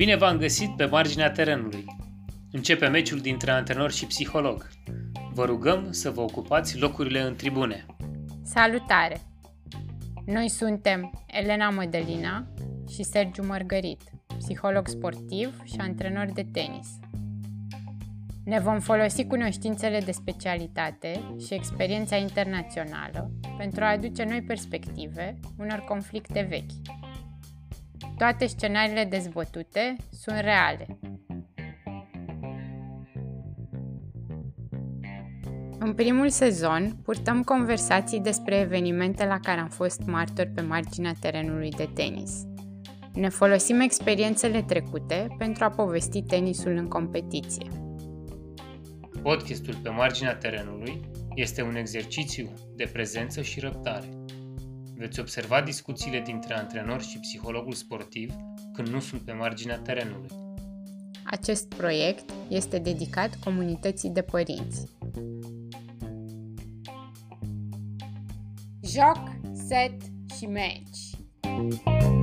Bine v-am găsit pe marginea terenului. Începe meciul dintre antrenor și psiholog. Vă rugăm să vă ocupați locurile în tribune. Salutare! Noi suntem Elena Mădălina și Sergiu Mărgărit, psiholog sportiv și antrenor de tenis. Ne vom folosi cunoștințele de specialitate și experiența internațională pentru a aduce noi perspective unor conflicte vechi. Toate scenariile dezbătute sunt reale. În primul sezon, purtăm conversații despre evenimente la care am fost martori pe marginea terenului de tenis. Ne folosim experiențele trecute pentru a povesti tenisul în competiție. Podcastul pe marginea terenului este un exercițiu de prezență și răbdare. Veți observa discuțiile dintre antrenor și psihologul sportiv când nu sunt pe marginea terenului. Acest proiect este dedicat comunității de părinți. Joc, set și meci.